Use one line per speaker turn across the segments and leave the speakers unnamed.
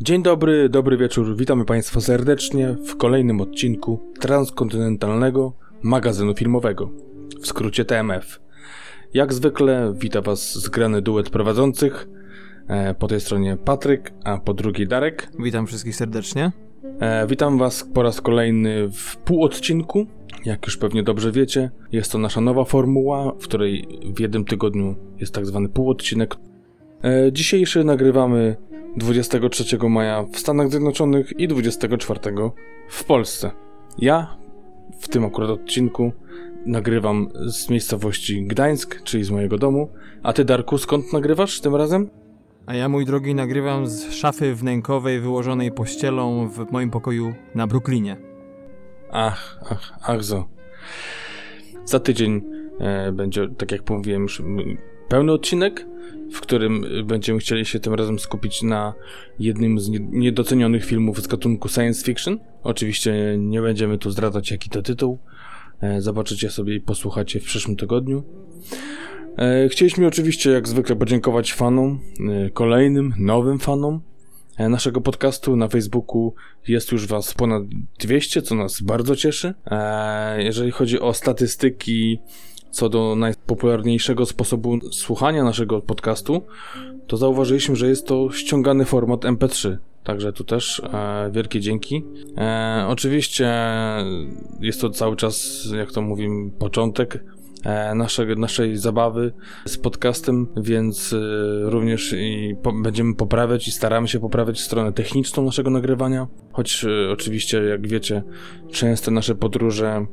Dzień dobry, dobry wieczór. Witamy Państwa serdecznie w kolejnym odcinku transkontynentalnego magazynu filmowego, w skrócie TMF. Jak zwykle wita Was zgrany duet prowadzących. E, po tej stronie Patryk, a po drugiej Darek.
Witam wszystkich serdecznie.
E, witam Was po raz kolejny w półodcinku. Jak już pewnie dobrze wiecie, jest to nasza nowa formuła, w której w jednym tygodniu jest tak zwany półodcinek. E, dzisiejszy nagrywamy 23 maja w Stanach Zjednoczonych i 24 w Polsce. Ja w tym akurat odcinku nagrywam z miejscowości Gdańsk, czyli z mojego domu. A ty, Darku, skąd nagrywasz tym razem?
A ja, mój drogi, nagrywam z szafy wnękowej wyłożonej pościelą w moim pokoju na Brooklynie.
Ach, ach, ach zo. Za tydzień e, będzie, tak jak mówiłem już, pełny odcinek, w którym będziemy chcieli się tym razem skupić na jednym z niedocenionych filmów z gatunku science fiction. Oczywiście nie będziemy tu zdradzać jaki to tytuł. E, zobaczycie sobie i posłuchacie w przyszłym tygodniu. E, chcieliśmy oczywiście jak zwykle podziękować fanom, e, kolejnym, nowym fanom naszego podcastu. Na Facebooku jest już Was ponad 200, co nas bardzo cieszy. Jeżeli chodzi o statystyki co do najpopularniejszego sposobu słuchania naszego podcastu, to zauważyliśmy, że jest to ściągany format MP3. Także tu też e, wielkie dzięki. E, oczywiście jest to cały czas, jak to mówimy, początek e, naszej, naszej zabawy z podcastem, więc e, również i po, będziemy poprawiać i staramy się poprawiać stronę techniczną naszego nagrywania, choć e, oczywiście, jak wiecie, często nasze podróże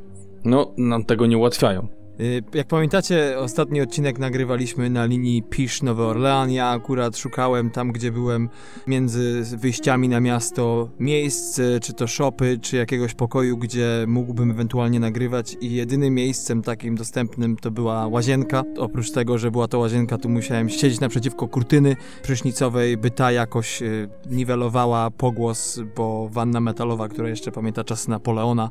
no, nam tego nie ułatwiają.
Y, jak pamiętacie, ostatni odcinek nagrywaliśmy na linii Pisz-Nowy Orlean. Ja akurat szukałem tam, gdzie byłem między wyjściami na miasto miejsc, czy to shopy, czy jakiegoś pokoju, gdzie mógłbym ewentualnie nagrywać i jedynym miejscem takim dostępnym to była łazienka. Oprócz tego, że była to łazienka, tu musiałem siedzieć naprzeciwko kurtyny prysznicowej, by ta jakoś y, niwelowała pogłos, bo wanna metalowa, która jeszcze pamięta czas Napoleona,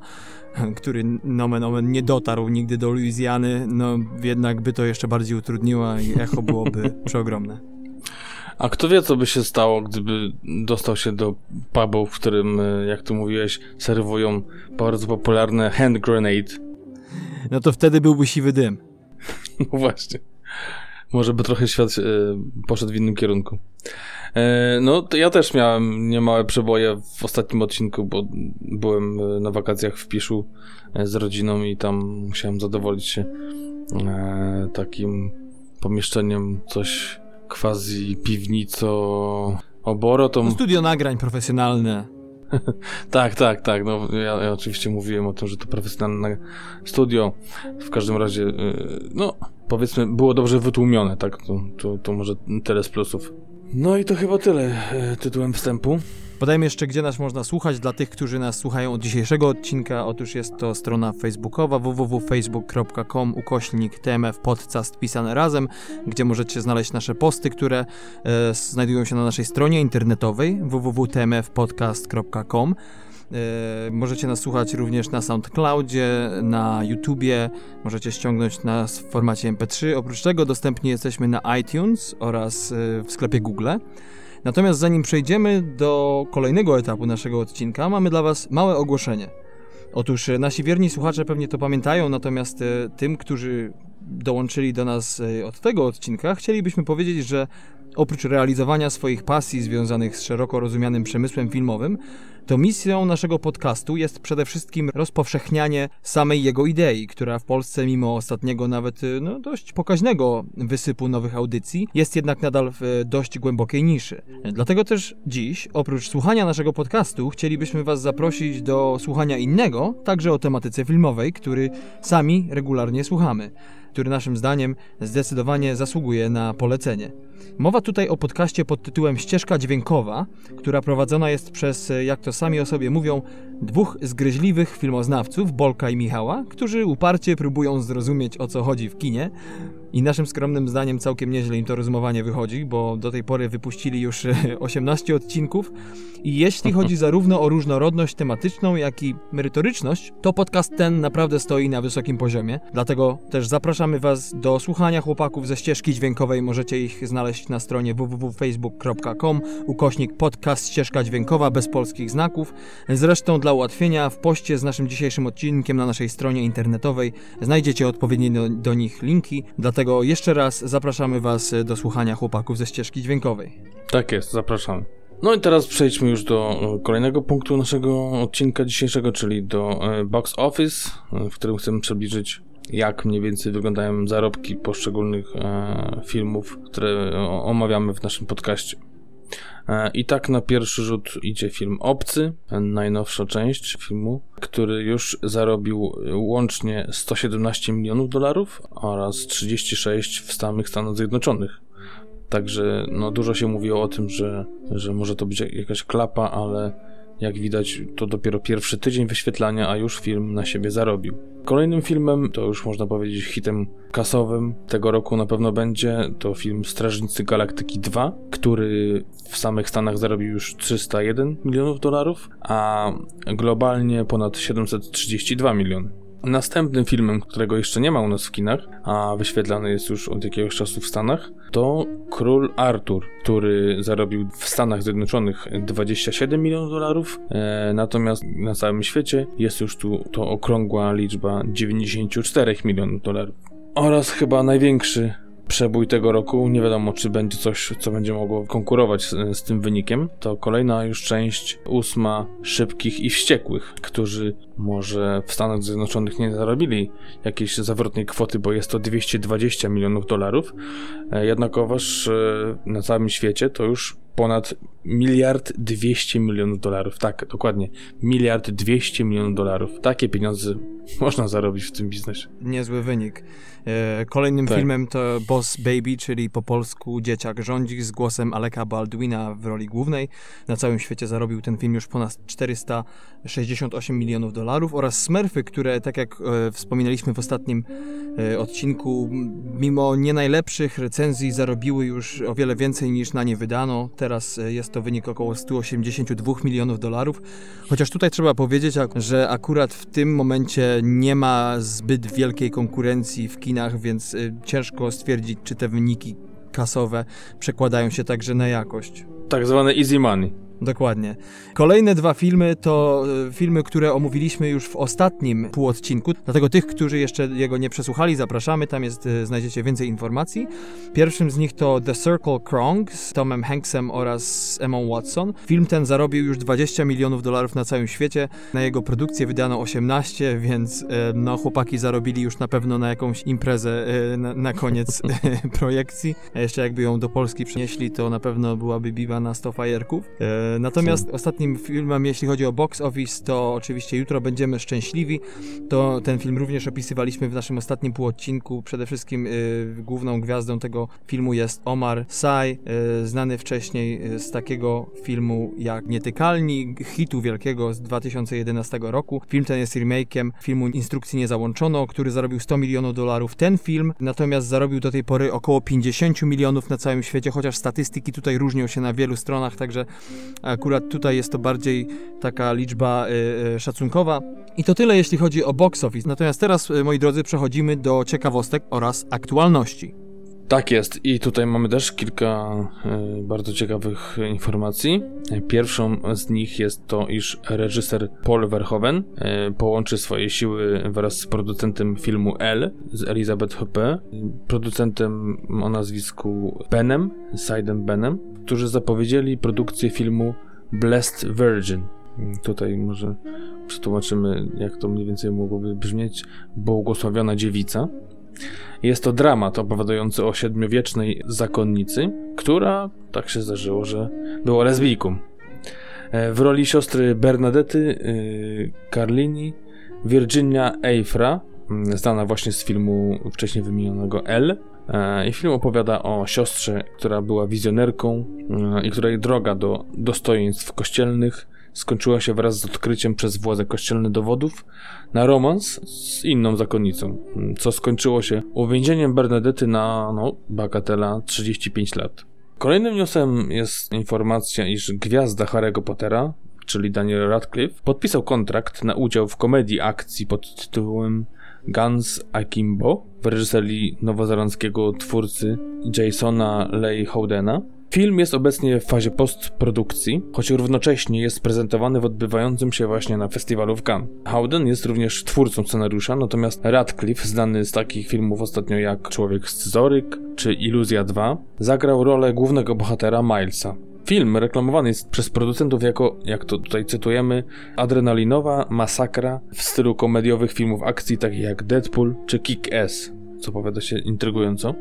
który nomen omen nie dotarł nigdy do Luizjany, no jednak by to jeszcze bardziej utrudniło i echo byłoby przeogromne.
A kto wie, co by się stało, gdyby dostał się do pubu, w którym, e, jak tu mówiłeś, serwują bardzo popularne hand grenade.
No to wtedy byłby siwy dym.
No właśnie. Może by trochę świat e, poszedł w innym kierunku. E, no, to ja też miałem niemałe przeboje w ostatnim odcinku, bo byłem e, na wakacjach w Piszu e, z rodziną i tam musiałem zadowolić się takim pomieszczeniem, coś quasi piwnico oboro. To...
No, studio nagrań profesjonalne.
tak, tak, tak. No, ja, ja, oczywiście mówiłem o tym, że to profesjonalne studio. W każdym razie, no, powiedzmy, było dobrze wytłumione, tak? To, to, to może tyle z plusów. No i to chyba tyle e, tytułem wstępu.
Podajmy jeszcze, gdzie nas można słuchać dla tych, którzy nas słuchają od dzisiejszego odcinka. Otóż jest to strona facebookowa www.facebook.com ukośnik tmf podcast pisane razem, gdzie możecie znaleźć nasze posty, które e, znajdują się na naszej stronie internetowej www.tmfpodcast.com. E, możecie nas słuchać również na SoundCloudzie, na YouTubie, możecie ściągnąć nas w formacie MP3. Oprócz tego dostępni jesteśmy na iTunes oraz e, w sklepie Google. Natomiast zanim przejdziemy do kolejnego etapu naszego odcinka, mamy dla Was małe ogłoszenie. Otóż e, nasi wierni słuchacze pewnie to pamiętają, natomiast tym, którzy dołączyli do nas od tego odcinka, chcielibyśmy powiedzieć, że oprócz realizowania swoich pasji związanych z szeroko rozumianym przemysłem filmowym, to misją naszego podcastu jest przede wszystkim rozpowszechnianie samej jego idei, która w Polsce, mimo ostatniego nawet y, no, dość pokaźnego wysypu nowych audycji, jest jednak nadal w dość głębokiej niszy. Dlatego też dziś, oprócz słuchania naszego podcastu, chcielibyśmy Was zaprosić do słuchania innego, także o tematyce filmowej, który sami regularnie słuchamy który naszym zdaniem zdecydowanie zasługuje na polecenie. Mowa tutaj o podcaście pod tytułem Ścieżka Dźwiękowa, która prowadzona jest przez, jak to sami o sobie mówią, dwóch zgryźliwych filmoznawców, Bolka i Michała, którzy uparcie próbują zrozumieć o co chodzi w kinie. I naszym skromnym zdaniem całkiem nieźle im to rozumowanie wychodzi, bo do tej pory wypuścili już 18 odcinków. I jeśli chodzi zarówno o różnorodność tematyczną, jak i merytoryczność, to podcast ten naprawdę stoi na wysokim poziomie. Dlatego też zapraszam zapraszamy Was do słuchania chłopaków ze ścieżki dźwiękowej. Możecie ich znaleźć na stronie www.facebook.com ukośnik podcast ścieżka dźwiękowa bez polskich znaków. Zresztą dla ułatwienia w poście z naszym dzisiejszym odcinkiem na naszej stronie internetowej znajdziecie odpowiednie do, do nich linki. Dlatego jeszcze raz zapraszamy Was do słuchania chłopaków ze ścieżki dźwiękowej.
Tak jest, zapraszam. No i teraz przejdźmy już do e, kolejnego punktu naszego odcinka dzisiejszego, czyli do e, box office, e, w którym chcemy przybliżyć jak mniej więcej wyglądają zarobki poszczególnych filmów, które omawiamy w naszym podcaście. I tak na pierwszy rzut idzie film Obcy, najnowsza część filmu, który już zarobił łącznie 117 milionów dolarów oraz 36 w samych Stanach Zjednoczonych. Także no, dużo się mówiło o tym, że, że może to być jakaś klapa, ale jak widać, to dopiero pierwszy tydzień wyświetlania, a już film na siebie zarobił. Kolejnym filmem, to już można powiedzieć hitem kasowym tego roku na pewno będzie, to film Strażnicy Galaktyki 2, który w samych Stanach zarobił już 301 milionów dolarów, a globalnie ponad 732 miliony. Następnym filmem, którego jeszcze nie ma u nas w kinach, a wyświetlany jest już od jakiegoś czasu w Stanach, to Król Artur, który zarobił w Stanach Zjednoczonych 27 milionów dolarów, e, natomiast na całym świecie jest już tu to okrągła liczba 94 milionów dolarów. Oraz chyba największy przebój tego roku. Nie wiadomo, czy będzie coś, co będzie mogło konkurować z, z, tym wynikiem. To kolejna już część, ósma Szybkich i Wściekłych, którzy może w Stanach Zjednoczonych nie zarobili jakiejś zawrotnej kwoty, bo jest to 220 milionów dolarów. E, jednakowoż e, na całym świecie to już ponad miliard 200 milionów dolarów. Tak, dokładnie. Miliard 200 milionów dolarów. Takie pieniądze można zarobić w tym biznesie.
Niezły wynik. E, kolejnym tak. filmem to Boss Baby, czyli po polsku Dzieciak rządzi z głosem Aleka Baldwina w roli głównej. Na całym świecie zarobił ten film już ponad 468 milionów dolarów oraz Smurfy, które tak jak e, wspominaliśmy w ostatnim e, odcinku, mimo nie najlepszych recenzji zarobiły już o wiele więcej niż na nie wydano. Teraz jest to wynik około 182 milionów dolarów. Chociaż tutaj trzeba powiedzieć, że akurat w tym momencie nie ma zbyt wielkiej konkurencji w kinach, więc y, ciężko stwierdzić, czy te wyniki kasowe przekładają się także na jakość.
Tak zwane easy money.
Dokładnie. Kolejne dwa filmy to e, filmy, które omówiliśmy już w ostatnim półodcinku, dlatego tych, którzy jeszcze jego nie przesłuchali, zapraszamy, tam jest, e, znajdziecie więcej informacji. Pierwszym z nich to The Circle Krong z Tomem Hanksem oraz Emma Watson. Film ten zarobił już 20 milionów dolarów na całym świecie, na jego produkcję wydano 18, więc e, no chłopaki zarobili już na pewno na jakąś imprezę na, na koniec projekcji. A jeszcze jakby ją do Polski przynieśli, to na pewno byłaby biwa na 100 fajerków. Natomiast ostatnim filmem, jeśli chodzi o box office, to oczywiście jutro będziemy szczęśliwi. To ten film również opisywaliśmy w naszym ostatnim półodcinku. Przede wszystkim y, główną gwiazdą tego filmu jest Omar Sy, y, znany wcześniej y, z takiego filmu jak Nietykalni, hitu wielkiego z 2011 roku. Film ten jest remake'iem filmu Instrukcji nie załączono, który zarobił 100 milionów dolarów. Ten film natomiast zarobił do tej pory około 50 milionów na całym świecie, chociaż statystyki tutaj różnią się na wielu stronach, także Akurat tutaj jest to bardziej taka liczba y, y, szacunkowa. I to tyle, jeśli chodzi o box office. Natomiast teraz, y, moi drodzy, przechodzimy do ciekawostek oraz aktualności.
Tak jest i tutaj mamy też kilka y, bardzo ciekawych informacji. Pierwszą z nich jest to, iż reżyser Paul Verhoeven y, połączy swoje siły wraz z producentem filmu L z Elizabeth Hoppe, producentem o nazwisku Benem, Sidem Benem, którzy zapowiedzieli produkcję filmu Blessed Virgin. Tutaj może przetłumaczymy, jak to mniej więcej mogłoby brzmieć. Błogosławiona dziewica. Jest to dramat opowiadający o siedmiowiecznej zakonnicy, która, tak się zdarzyło, że była lesbijką. E, w roli siostry Bernadety y, Carlini Virginia Eifra, mm, znana właśnie z filmu wcześniej wymienionego L, E, I film opowiada o siostrze, która była wizjonerką e, i której droga do dostojeństw kościelnych skończyła się wraz z odkryciem przez władze kościelne dowodów na romans z inną zakonnicą, co skończyło się uwięzieniem Bernadety na, no, bagatela 35 lat. Kolejnym newsem jest informacja, iż gwiazda Harry'ego Pottera czyli Daniel Radcliffe, podpisał kontrakt na udział w komedii akcji pod tytułem Guns Akimbo w reżyserii nowozelandzkiego twórcy Jasona Leigh Howdena. Film jest obecnie w fazie postprodukcji, choć równocześnie jest prezentowany w odbywającym się właśnie na festiwalu w Cannes. Howden jest również twórcą scenariusza, natomiast Radcliffe, znany z takich filmów ostatnio jak Człowiek Scyzoryk czy Iluzja 2, zagrał rolę głównego bohatera Milesa. Film reklamowany jest przez producentów jako, jak to tutaj cytujemy, adrenalinowa masakra w stylu komediowych filmów akcji takich jak Deadpool czy Kick-Ass, co powiada się intrygująco.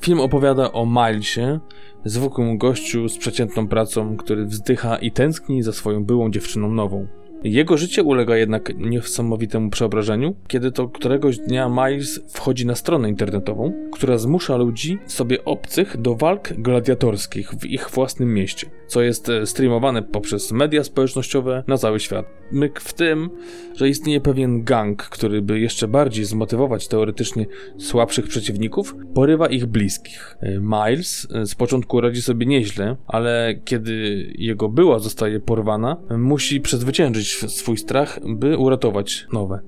Film opowiada o Milesie, zwykłym gościu z przeciętną pracą, który wzdycha i tęskni za swoją byłą dziewczyną nową. Jego życie ulega jednak niesamowitemu przeobrażeniu, kiedy to któregoś dnia Miles wchodzi na stronę internetową, która zmusza ludzi sobie obcych do walk gladiatorskich w ich własnym mieście, co jest e, streamowane poprzez media społecznościowe na cały świat. Myk w tym, że istnieje pewien gang, który by jeszcze bardziej zmotywować teoretycznie słabszych przeciwników, porywa ich bliskich. E, Miles e, z początku radzi sobie nieźle, ale kiedy jego była zostaje porwana, musi przezwyciężyć swój strach, by uratować nowe.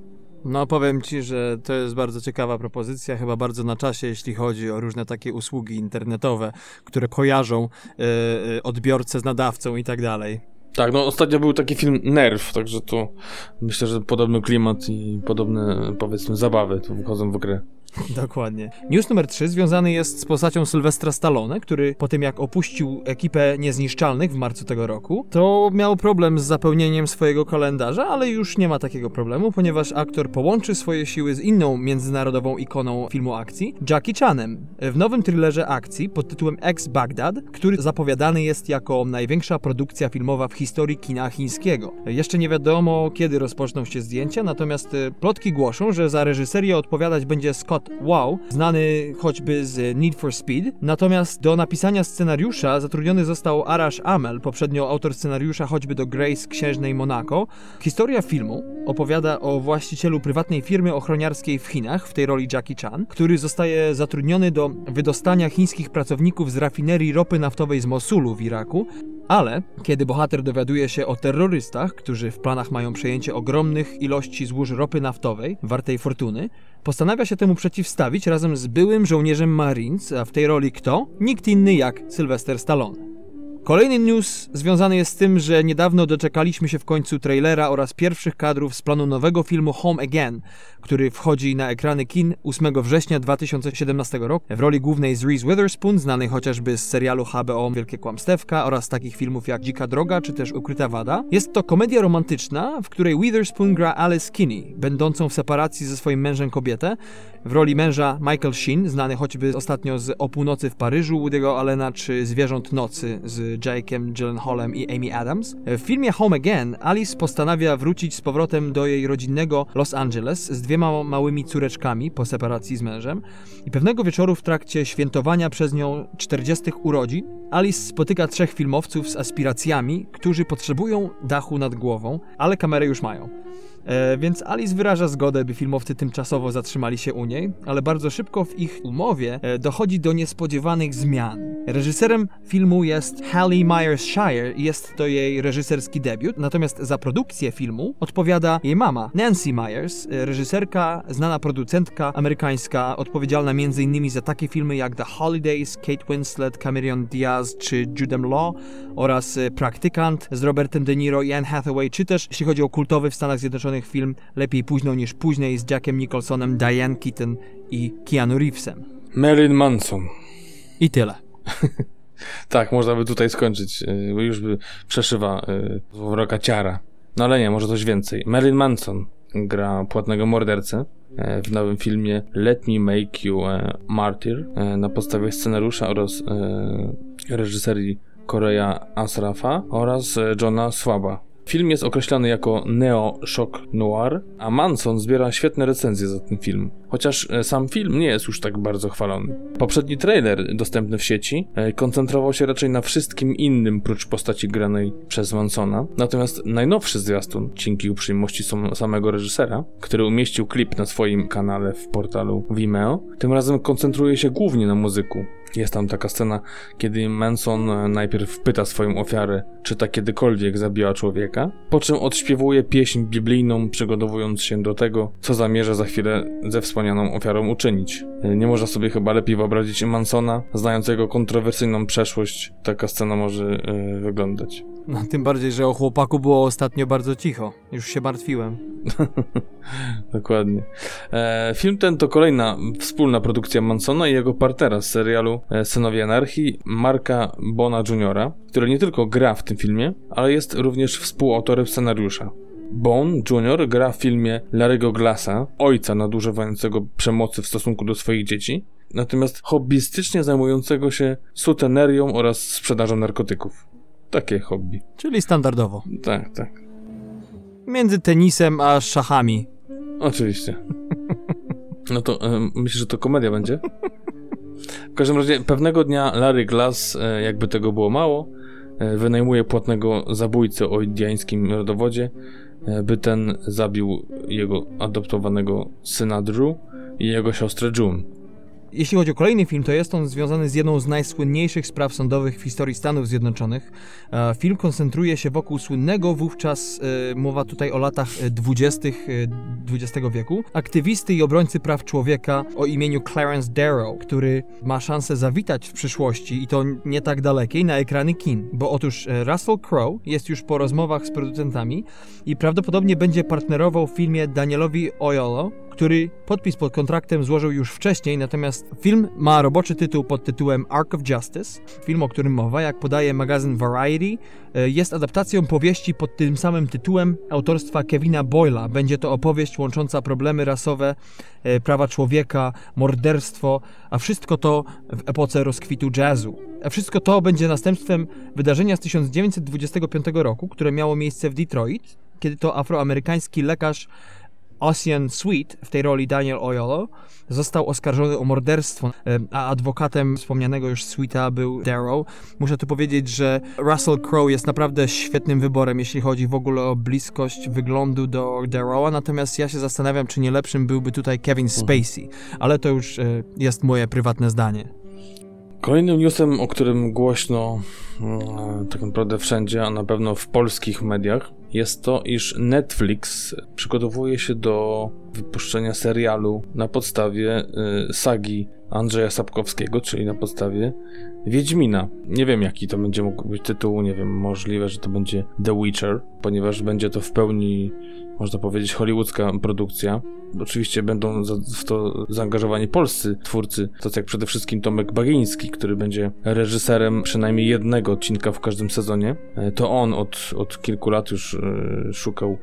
No, powiem ci, że to jest bardzo ciekawa propozycja, chyba bardzo na czasie, jeśli chodzi o różne takie usługi internetowe, które kojarzą yy, odbiorcę z nadawcą i tak dalej.
Tak, no ostatnio był taki film Nerw, także to myślę, że podobny klimat i podobne, powiedzmy, zabawy tu wychodzą w grę.
Dokładnie. News numer 3 związany jest z postacią Sylwestra Stallone, który po tym jak opuścił ekipę Niezniszczalnych w marcu tego roku, to miał problem z zapełnieniem swojego kalendarza, ale już nie ma takiego problemu, ponieważ aktor połączy swoje siły z inną międzynarodową ikoną filmu akcji, Jackie Chanem, w nowym thrillerze akcji pod tytułem Ex Baghdad, który zapowiadany jest jako największa produkcja filmowa w historii kina chińskiego. Jeszcze nie wiadomo, kiedy rozpoczną się zdjęcia, natomiast plotki głoszą, że za reżyserię odpowiadać będzie Scott Wow, znany choćby z Need for Speed. Natomiast do napisania scenariusza zatrudniony został Arash Amel, poprzednio autor scenariusza choćby do Grace Księżnej Monaco. Historia filmu opowiada o właścicielu prywatnej firmy ochroniarskiej w Chinach, w tej roli Jackie Chan, który zostaje zatrudniony do wydostania chińskich pracowników z rafinerii ropy naftowej z Mosulu w Iraku. Ale kiedy bohater dowiaduje się o terrorystach, którzy w planach mają przejęcie ogromnych ilości złóż ropy naftowej, wartej fortuny, postanawia się temu przeciwstawić razem z byłym żołnierzem Marines, a w tej roli kto? Nikt inny jak Sylvester Stallone. Kolejny news związany jest z tym, że niedawno doczekaliśmy się w końcu trailera oraz pierwszych kadrów z planu nowego filmu Home Again, który wchodzi na ekrany kin 8 września 2017 roku. W roli głównej z Reese Witherspoon, znanej chociażby z serialu HBO Wielkie Kłamstewka oraz takich filmów jak Dzika Droga czy też Ukryta Wada. Jest to komedia romantyczna, w której Witherspoon gra Alice Kinney, będącą w separacji ze swoim mężem kobietę. W roli męża Michael Sheen, znany choćby ostatnio z O północy w Paryżu Woody'ego Allena czy Zwierząt Nocy z Jake'em Gyllenhaalem i Amy Adams. W filmie Home Again Alice postanawia wrócić z powrotem do jej rodzinnego Los Angeles z dwiema małymi córeczkami po separacji z mężem i pewnego wieczoru w trakcie świętowania przez nią 40 urodzin Alice spotyka trzech filmowców z aspiracjami, którzy potrzebują dachu nad głową, ale kamerę już mają. E, więc Alice wyraża zgodę, by filmowcy tymczasowo zatrzymali się u niej, ale bardzo szybko w ich umowie e, dochodzi do niespodziewanych zmian. Reżyserem filmu jest Hallie Myers Shire i jest to jej reżyserski debiut, natomiast za produkcję filmu odpowiada jej mama, Nancy Myers, e, reżyserka, znana producentka amerykańska, odpowiedzialna m.in. za takie filmy jak The Holidays, Kate Winslet, Cameron Diaz czy Judem Law oraz Praktykant z Robertem De Niro i Anne Hathaway, czy też jeśli chodzi o kultowy w Stanach Zjednoczonych film Lepiej późno niż później z Jackiem Nicholsonem, Diane Keaton i Keanu Reevesem.
Marilyn Manson.
I tyle.
tak, można by tutaj skończyć, e, bo już by przeszywa y, ciara. No ale nie, może coś więcej. Marilyn Manson gra płatnego mordercę w nowym filmie Let Me Make You a Martyr na podstawie scenariusza oraz reżyserii Korea Asrafa oraz e, Johna Swaba. Film jest określany jako neo-shock noir, a Manson zbiera świetne recenzje za ten film, chociaż e, sam film nie jest już tak bardzo chwalony. Poprzedni trailer dostępny w sieci e, koncentrował się raczej na wszystkim innym prócz postaci granej przez Mansona, natomiast najnowszy zwiastun, dzięki uprzejmości samego reżysera, który umieścił klip na swoim kanale w portalu Vimeo, tym razem koncentruje się głównie na muzyku, Jest tam taka scena, kiedy Manson e, najpierw pyta swoją ofiarę, czy ta kiedykolwiek zabiła człowieka, po czym odśpiewuje pieśń biblijną, przygotowując się do tego, co zamierza za chwilę ze wspomnianą ofiarą uczynić. E, nie można sobie chyba lepiej wyobrazić Mansona, znającego kontrowersyjną przeszłość. Taka scena może yy, wyglądać.
No, tym bardziej, że o chłopaku było ostatnio bardzo cicho. Już się martwiłem.
Dokładnie. E, film ten to kolejna wspólna produkcja Mansona i jego partnera z serialu Synowie Anarchii, Marka Bona Jr., który nie tylko gra w tym filmie, ale jest również współautorem scenariusza. Bone Jr. gra w filmie Larry'ego Glassa, ojca nadużywającego przemocy w stosunku do swoich dzieci, natomiast hobbystycznie zajmującego się sutenerią oraz sprzedażą narkotyków. Takie hobby.
Czyli standardowo.
Tak, tak.
Między tenisem a szachami.
Oczywiście. No to y, myślę, że to komedia będzie. W każdym razie pewnego dnia Larry Glass, y, jakby tego było mało, y, wynajmuje płatnego zabójcę o indiańskim rodowodzie, by ten zabił jego adoptowanego syna Drew i jego siostrę June.
Jeśli chodzi o kolejny film, to jest on związany z jedną z najsłynniejszych spraw sądowych w historii Stanów Zjednoczonych. E, film koncentruje się wokół słynnego wówczas, e, mowa tutaj o latach dwudziestych XX wieku, aktywisty i obrońcy praw człowieka o imieniu Clarence Darrow, który ma szansę zawitać w przyszłości i to nie tak dalekiej na ekrany kin, bo otóż e, Russell Crowe jest już po rozmowach z producentami i prawdopodobnie będzie partnerował w filmie Danielowi Oiolo, który podpis pod kontraktem złożył już wcześniej, natomiast film ma roboczy tytuł pod tytułem Ark of Justice. Film, o którym mowa, jak podaje magazyn Variety, e, jest adaptacją powieści pod tym samym tytułem autorstwa Kevina Boyla. Będzie to opowieść łącząca problemy rasowe, e, prawa człowieka, morderstwo, a wszystko to w epoce rozkwitu jazzu. A wszystko to będzie następstwem wydarzenia z 1925 roku, które miało miejsce w Detroit, kiedy to afroamerykański lekarz Ocean Sweet, w tej roli Daniel Oiolo, został oskarżony o morderstwo, a adwokatem wspomnianego już Sweeta był Darrow. Muszę tu powiedzieć, że Russell Crowe jest naprawdę świetnym wyborem, jeśli chodzi w ogóle o bliskość wyglądu do Darrowa, natomiast ja się zastanawiam, czy nie lepszym byłby tutaj Kevin mhm. Spacey, ale to już e, jest moje prywatne zdanie.
Kolejnym newsem, o którym głośno e, tak naprawdę wszędzie, a na pewno w polskich mediach, jest to, iż Netflix przygotowuje się do wypuszczenia serialu na podstawie y, sagi Andrzeja Sapkowskiego, czyli na podstawie Wiedźmina. Nie wiem, jaki to będzie mógł być tytuł, nie wiem, możliwe, że to będzie The Witcher, ponieważ będzie to w pełni, można powiedzieć, hollywoodzka produkcja. Oczywiście będą w to zaangażowani polscy twórcy, tacy jak przede wszystkim Tomek Bagiński, który będzie reżyserem przynajmniej jednego odcinka w każdym sezonie. E, to on od, od kilku lat już e, szukał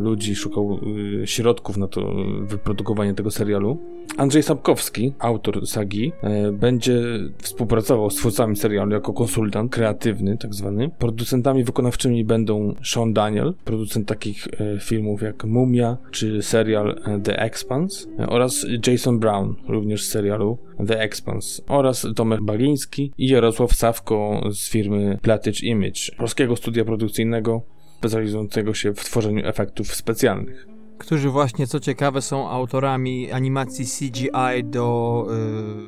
ludzi, szukał e, środków na to wyprodukowanie tego serialu. Andrzej Sapkowski, autor sagi, e, będzie współpracował z twórcami serialu jako konsultant kreatywny, tak zwany. Producentami wykonawczymi będą Sean Daniel, producent takich filmów jak Mumia czy serial The Expanse oraz Jason Brown, również z serialu The Expanse oraz Tomek Bagiński i Jarosław Sawko z firmy Platage Image, polskiego studia produkcyjnego specjalizującego się w tworzeniu efektów specjalnych.
Którzy właśnie, co ciekawe, są autorami animacji CGI do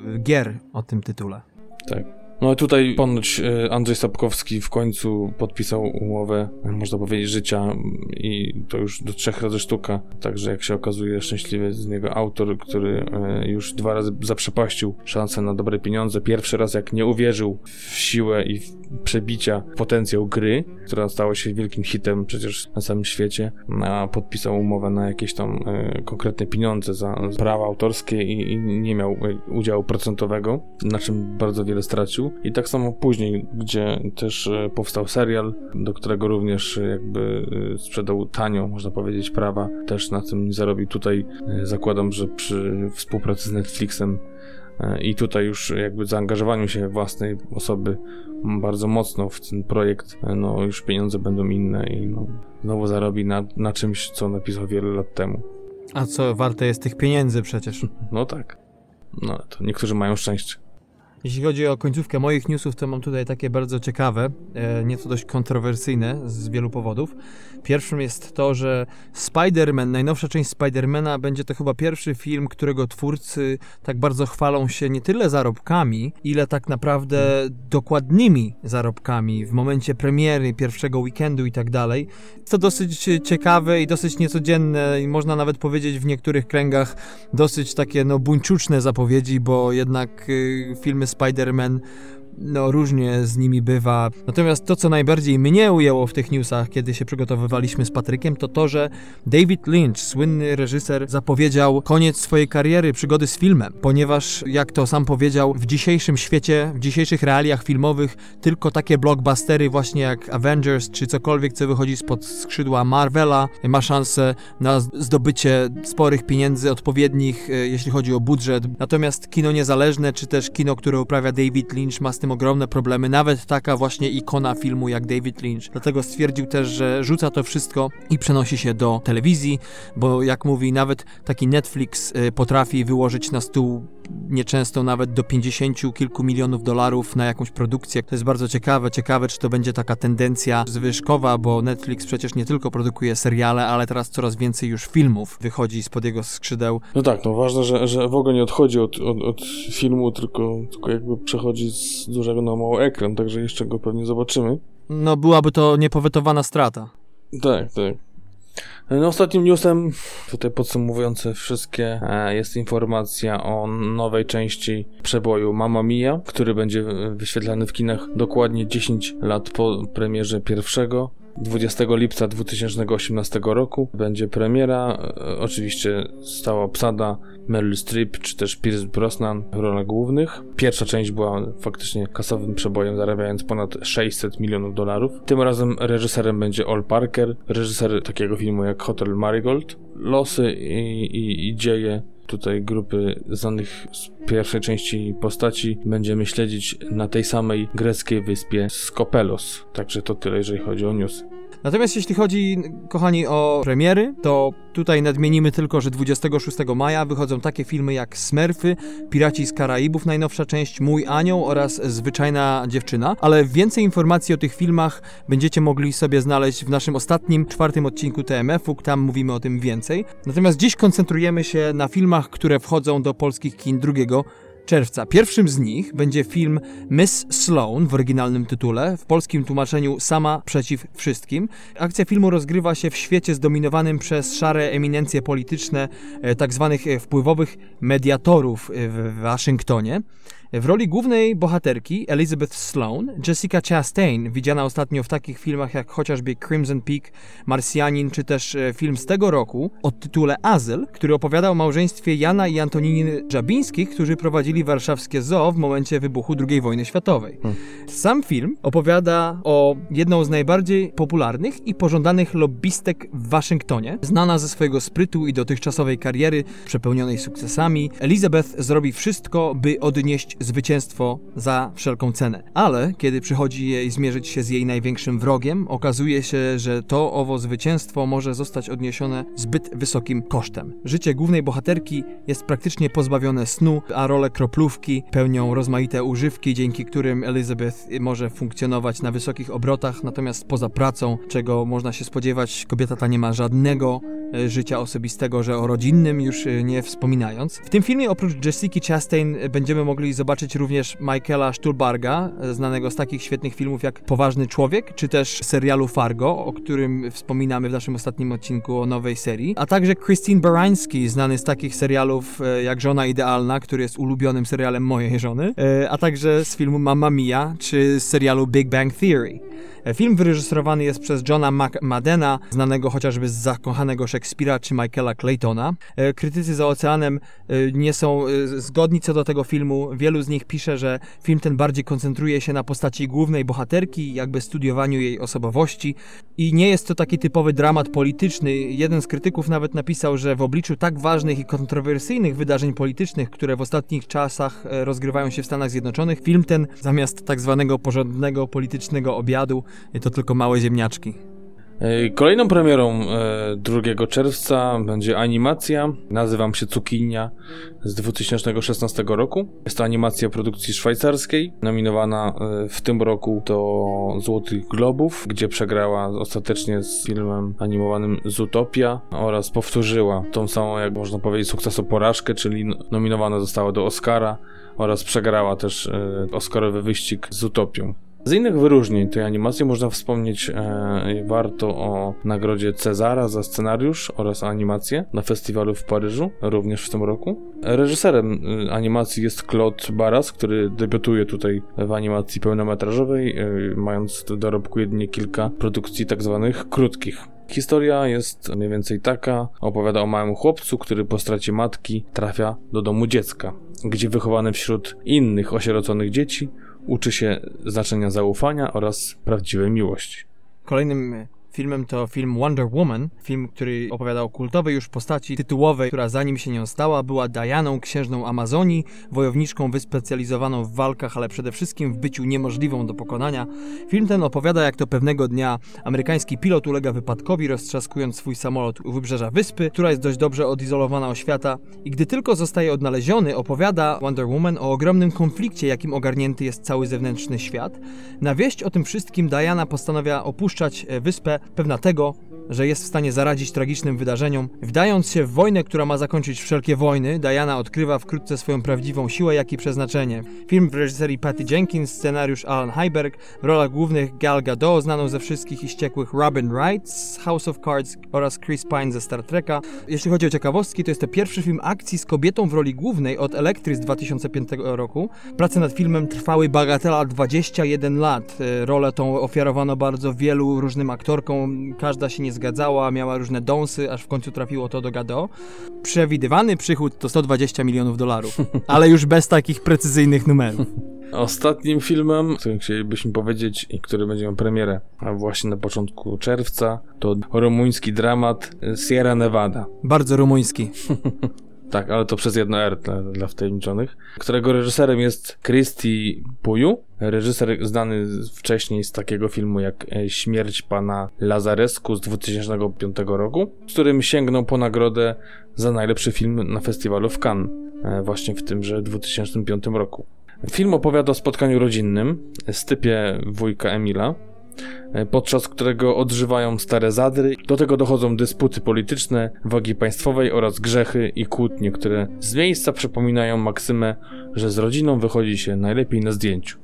yy, gier o tym tytule.
Tak. No i tutaj ponoć e, Andrzej Sapkowski w końcu podpisał umowę, można powiedzieć, życia i to już do trzech razy sztuka. Także jak się okazuje, szczęśliwy z niego autor, który e, już dwa razy zaprzepaścił szansę na dobre pieniądze. Pierwszy raz jak nie uwierzył w siłę i w przebicia potencjał gry, która stała się wielkim hitem przecież na całym świecie, a podpisał umowę na jakieś tam e, konkretne pieniądze za prawa autorskie i nie miał udziału procentowego, na czym bardzo wiele stracił. I tak samo później, gdzie też e, powstał serial, do którego również e, jakby e, sprzedał tanio, można powiedzieć, prawa, też na tym nie zarobił. Tutaj zakładam, że przy współpracy z Netflixem i tutaj już jakby zaangażowaniu się własnej osoby bardzo mocno w ten projekt, no już pieniądze będą inne i no, znowu zarobi na, na czymś, co napisał wiele lat temu.
A co warte jest tych pieniędzy przecież?
No tak. No to niektórzy mają szczęście.
Jeśli chodzi o końcówkę moich newsów, to mam tutaj takie bardzo ciekawe, e, nieco dość kontrowersyjne z wielu powodów. Pierwszym jest to, że Spider-Man, najnowsza część Spidermana, będzie to chyba pierwszy film, którego twórcy tak bardzo chwalą się nie tyle zarobkami, ile tak naprawdę dokładnymi zarobkami w momencie premiery, pierwszego weekendu i tak dalej. To dosyć ciekawe i dosyć niecodzienne i można nawet powiedzieć w niektórych kręgach dosyć takie no buńczuczne zapowiedzi, bo jednak y, filmy Spider-Man no różnie z nimi bywa. Natomiast to, co najbardziej mnie ujęło w tych newsach, kiedy się przygotowywaliśmy z Patrykiem, to to, że David Lynch, słynny reżyser, zapowiedział koniec swojej kariery, przygody z filmem, ponieważ, jak to sam powiedział, w dzisiejszym świecie, w dzisiejszych realiach filmowych, tylko takie blockbustery właśnie jak Avengers, czy cokolwiek, co wychodzi spod skrzydła Marvela, ma szansę na zdobycie sporych pieniędzy odpowiednich, e, jeśli chodzi o budżet. Natomiast kino niezależne, czy też kino, które uprawia David Lynch, ma z tym ogromne problemy, nawet taka właśnie ikona filmu jak David Lynch. Dlatego stwierdził też, że rzuca to wszystko i przenosi się do telewizji, bo jak mówi, nawet taki Netflix y, potrafi wyłożyć na stół nieczęsto nawet do 50 kilku milionów dolarów na jakąś produkcję. To jest bardzo ciekawe. Ciekawe, czy to będzie taka tendencja zwyżkowa, bo Netflix przecież nie tylko produkuje seriale, ale teraz coraz więcej już filmów wychodzi spod jego skrzydeł.
No tak, no ważne, że, że w ogóle nie odchodzi od, od, od filmu, tylko, tylko jakby przechodzi z dużego na mały ekran, także jeszcze go pewnie zobaczymy.
No byłaby to niepowetowana strata.
Tak, tak. No, ostatnim newsem, tutaj podsumowujące wszystkie, e, jest informacja o nowej części przeboju Mamma Mia, który będzie wyświetlany w kinach dokładnie 10 lat po premierze pierwszego. 20 lipca 2018 roku będzie premiera. E, oczywiście stała obsada Meryl Streep czy też Pierce Brosnan w rolach głównych. Pierwsza część była faktycznie kasowym przebojem, zarabiając ponad 600 milionów dolarów. Tym razem reżyserem będzie Ol Parker, reżyser takiego filmu jak Hotel Marigold. Losy i, i, i dzieje tutaj grupy znanych z pierwszej części postaci będziemy śledzić na tej samej greckiej wyspie Skopelos. Także to tyle, jeżeli chodzi o news.
Natomiast jeśli chodzi, kochani, o premiery, to tutaj nadmienimy tylko, że 26 maja wychodzą takie filmy jak Smurfy, Piraci z Karaibów, najnowsza część Mój Anioł oraz Zwyczajna Dziewczyna, ale więcej informacji o tych filmach będziecie mogli sobie znaleźć w naszym ostatnim, czwartym odcinku TMF-u, tam mówimy o tym więcej. Natomiast dziś koncentrujemy się na filmach, które wchodzą do polskich kin 2 czerwca. Pierwszym z nich będzie film Miss Sloan w oryginalnym tytule, w polskim tłumaczeniu Sama przeciw wszystkim. Akcja filmu rozgrywa się w świecie zdominowanym przez szare eminencje polityczne, e, tak zwanych e, wpływowych mediatorów e, w Waszyngtonie. W roli głównej bohaterki Elizabeth Sloan, Jessica Chastain, widziana ostatnio w takich filmach jak chociażby Crimson Peak, Marsjanin, czy też e, film z tego roku o tytule Azyl, który opowiada o małżeństwie Jana i Antoniny Dżabińskich, którzy prowadzili warszawskie zoo w momencie wybuchu II wojny światowej. Hmm. Sam film opowiada o jedną z najbardziej popularnych i pożądanych lobbystek w Waszyngtonie, znana ze swojego sprytu i dotychczasowej kariery, przepełnionej sukcesami. Elizabeth zrobi wszystko, by odnieść zwycięstwo za wszelką cenę. Ale kiedy przychodzi jej zmierzyć się z jej największym wrogiem, okazuje się, że to owo zwycięstwo może zostać odniesione zbyt wysokim kosztem. Życie głównej bohaterki jest praktycznie pozbawione snu, a role kroplówki pełnią rozmaite używki, dzięki którym Elizabeth może funkcjonować na wysokich obrotach, natomiast poza pracą, czego można się spodziewać, kobieta ta nie ma żadnego e, życia osobistego, że o rodzinnym już e, nie wspominając. W tym filmie oprócz Jessica Chastain będziemy mogli zobaczyć zobaczyć również Michaela Stuhlbarga, znanego z takich świetnych filmów jak Poważny Człowiek, czy też serialu Fargo, o którym wspominamy w naszym ostatnim odcinku o nowej serii, a także Christine Baranski, znany z takich serialów e, jak Żona Idealna, który jest ulubionym serialem mojej żony, e, a także z filmu Mamma Mia, czy z serialu Big Bang Theory. Film wyreżyserowany jest przez Johna McMadena, znanego chociażby z zakochanego Szekspira czy Michaela Claytona. E, krytycy za oceanem e, nie są e, zgodni co do tego filmu. Wielu z nich pisze, że film ten bardziej koncentruje się na postaci głównej bohaterki, jakby studiowaniu jej osobowości i nie jest to taki typowy dramat polityczny. Jeden z krytyków nawet napisał, że w obliczu tak ważnych i kontrowersyjnych wydarzeń politycznych, które w ostatnich czasach rozgrywają się w Stanach Zjednoczonych, film ten zamiast tak zwanego porządnego politycznego obiadu to tylko małe ziemniaczki.
E, kolejną premierą 2 e, czerwca będzie animacja, nazywam się Cukinia z 2016 roku. Jest to animacja produkcji szwajcarskiej, nominowana e, w tym roku do Złotych Globów, gdzie przegrała ostatecznie z filmem animowanym Zootopia oraz powtórzyła tą samą, jak można powiedzieć, sukcesu porażkę, czyli nominowana została do Oscara oraz przegrała też Oscarowy wyścig z Utopią. Z innych wyróżnień tej animacji można wspomnieć e, warto o nagrodzie Cezara za scenariusz oraz animację na festiwalu w Paryżu, również w tym roku. Reżyserem e, animacji jest Claude Barras, który debiutuje tutaj w animacji pełnometrażowej, e, mając do dorobku jedynie kilka produkcji tak zwanych krótkich. Historia jest mniej więcej taka: opowiada o małym chłopcu, który po stracie matki trafia do domu dziecka, gdzie wychowany wśród innych osieroconych dzieci uczy się znaczenia zaufania oraz prawdziwej miłości.
Kolejnym filmem to film Wonder Woman, film, który opowiada o kultowej już postaci tytułowej, która zanim się nią stała, była Dianą, księżną Amazonii, wojowniczką wyspecjalizowaną w walkach, ale przede wszystkim w byciu niemożliwą do pokonania. Film ten opowiada, jak to pewnego dnia amerykański pilot ulega wypadkowi, roztrzaskując swój samolot u wybrzeża wyspy, która jest dość dobrze odizolowana od świata i gdy tylko zostaje odnaleziony, opowiada Wonder Woman o ogromnym konflikcie, jakim ogarnięty jest cały zewnętrzny świat. Na wieść o tym wszystkim Diana postanawia opuszczać e, wyspę, pewna tego, że jest w stanie zaradzić tragicznym wydarzeniom. Wdając się w wojnę, która ma zakończyć wszelkie wojny, Diana odkrywa wkrótce swoją prawdziwą siłę, jak i przeznaczenie. Film w reżyserii Patty Jenkins, scenariusz Alan Heiberg, w rolach głównych Gal Gadot, znaną ze wszystkich i ściekłych Robin Wright z House of Cards oraz Chris Pine ze Star Treka. Jeśli chodzi o ciekawostki, to jest to pierwszy film akcji z kobietą w roli głównej od Elektry z 2005 roku. Prace nad filmem trwały bagatela 21 lat. E, rolę tą ofiarowano bardzo wielu różnym aktorkom, każda się nie zgadzała, miała różne dąsy, aż w końcu trafiło to do Gado. Przewidywany przychód to 120 milionów dolarów, ale już bez takich precyzyjnych numerów.
Ostatnim filmem, o którym chcielibyśmy powiedzieć i który będzie miał premierę a właśnie na początku czerwca, to rumuński dramat Sierra Nevada.
Bardzo rumuński.
Tak, ale to przez jedno R dla, dla wtajemniczonych, którego reżyserem jest Christy Puju. Reżyser znany wcześniej z takiego filmu jak e, Śmierć pana Lazaresku z 2005 roku, z którym sięgnął po nagrodę za najlepszy film na festiwalu w Cannes, e, właśnie w tymże 2005 roku. Film opowiada o spotkaniu rodzinnym, stypie wujka Emila, podczas którego odżywają stare zadry. Do tego dochodzą dysputy polityczne, wagi państwowej oraz grzechy i kłótnie, które z miejsca przypominają maksymę, że z rodziną wychodzi się najlepiej na zdjęciu.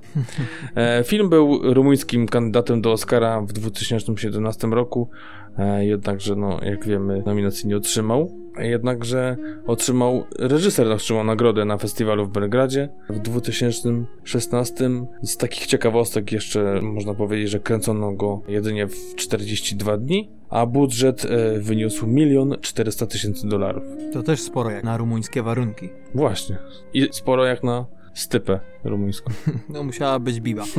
E, film był rumuńskim kandydatem do Oscara w 2017 roku, e, jednakże, no, jak wiemy, nominacji nie otrzymał. Jednakże otrzymał, reżyser otrzymał nagrodę na festiwalu w Belgradzie w 2016. Z takich ciekawostek jeszcze można powiedzieć, że kręcono go jedynie w 42 dni, a budżet e, wyniósł milion 400 tysięcy dolarów.
To też sporo jak na rumuńskie warunki.
Właśnie. I sporo jak na stypę rumuńską.
No musiała być biba.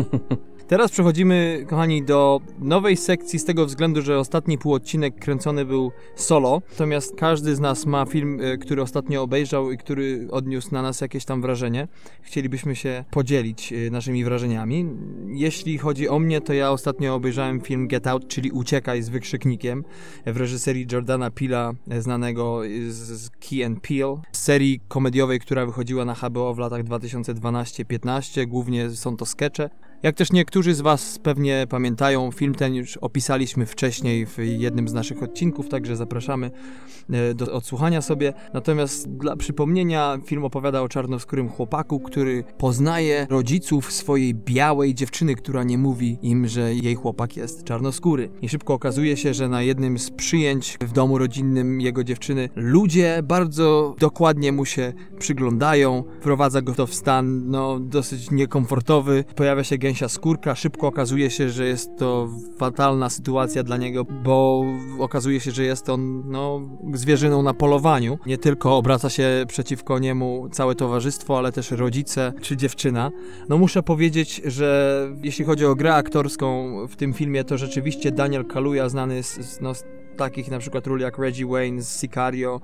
Teraz przechodzimy, kochani, do nowej sekcji z tego względu, że ostatni półodcinek kręcony był solo, natomiast każdy z nas ma film, e, który ostatnio obejrzał i który odniósł na nas jakieś tam wrażenie. Chcielibyśmy się podzielić e, naszymi wrażeniami. Jeśli chodzi o mnie, to ja ostatnio obejrzałem film Get Out, czyli Uciekaj z wykrzyknikiem w reżyserii Jordana Pila, e, znanego z Key and Peel, serii komediowej, która wychodziła na HBO w latach 2012-15. Głównie są to skecze. Jak też niektórzy z Was pewnie pamiętają, film ten już opisaliśmy wcześniej w jednym z naszych odcinków, także zapraszamy e, do odsłuchania sobie. Natomiast dla przypomnienia, film opowiada o czarnoskórym chłopaku, który poznaje rodziców swojej białej dziewczyny, która nie mówi im, że jej chłopak jest czarnoskóry. I szybko okazuje się, że na jednym z przyjęć w domu rodzinnym jego dziewczyny ludzie bardzo dokładnie mu się przyglądają. Wprowadza go to w stan no, dosyć niekomfortowy. Pojawia się gęsia skórka. Szybko okazuje się, że jest to fatalna sytuacja dla niego, bo okazuje się, że jest on no, zwierzyną na polowaniu. Nie tylko obraca się przeciwko niemu całe towarzystwo, ale też rodzice czy dziewczyna. No muszę powiedzieć, że jeśli chodzi o grę aktorską w tym filmie, to rzeczywiście Daniel Kaluuya znany z, no, z takich na przykład ról jak Reggie Wayne z Sicario.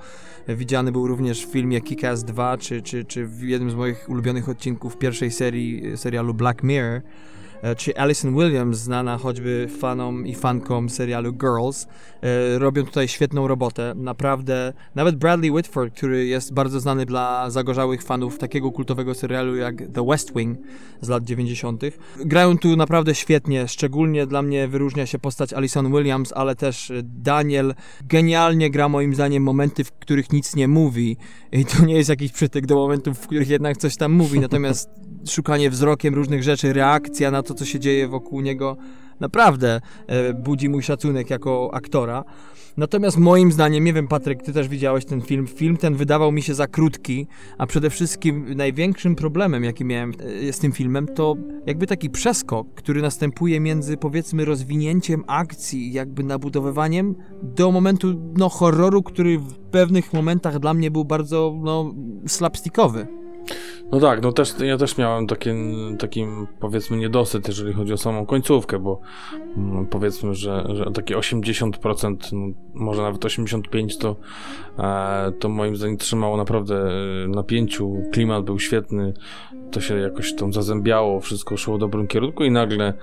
Widziany był również w filmie Kick-Ass 2, czy, czy, czy w jednym z moich ulubionych odcinków pierwszej serii serialu Black Mirror. E, czy Alison Williams, znana choćby fanom i fankom serialu Girls, e, robią tutaj świetną robotę. Naprawdę, nawet Bradley Whitford, który jest bardzo znany dla zagorzałych fanów takiego kultowego serialu jak The West Wing z lat 90., grają tu naprawdę świetnie. Szczególnie dla mnie wyróżnia się postać Alison Williams, ale też Daniel genialnie gra moim zdaniem momenty, w których nic nie mówi. I to nie jest jakiś przytyk do momentów, w których jednak coś tam mówi, natomiast szukanie wzrokiem różnych rzeczy, reakcja na to, co się dzieje wokół niego, naprawdę e, budzi mój szacunek jako aktora. Natomiast moim zdaniem, nie wiem Patryk, ty też widziałeś ten film, film ten wydawał mi się za krótki, a przede wszystkim największym problemem, jaki miałem e, z tym filmem, to jakby taki przeskok, który następuje między powiedzmy rozwinięciem akcji, jakby nabudowywaniem do momentu no horroru, który w pewnych momentach dla mnie był bardzo no slapstickowy.
No tak, no też, ja też miałem taki, takim powiedzmy niedosyt, jeżeli chodzi o samą końcówkę, bo no, powiedzmy, że, że takie 80%, no, może nawet 85% to, e, to moim zdaniem trzymało naprawdę e, napięciu, klimat był świetny, to się jakoś tam zazębiało, wszystko szło w dobrym kierunku i nagle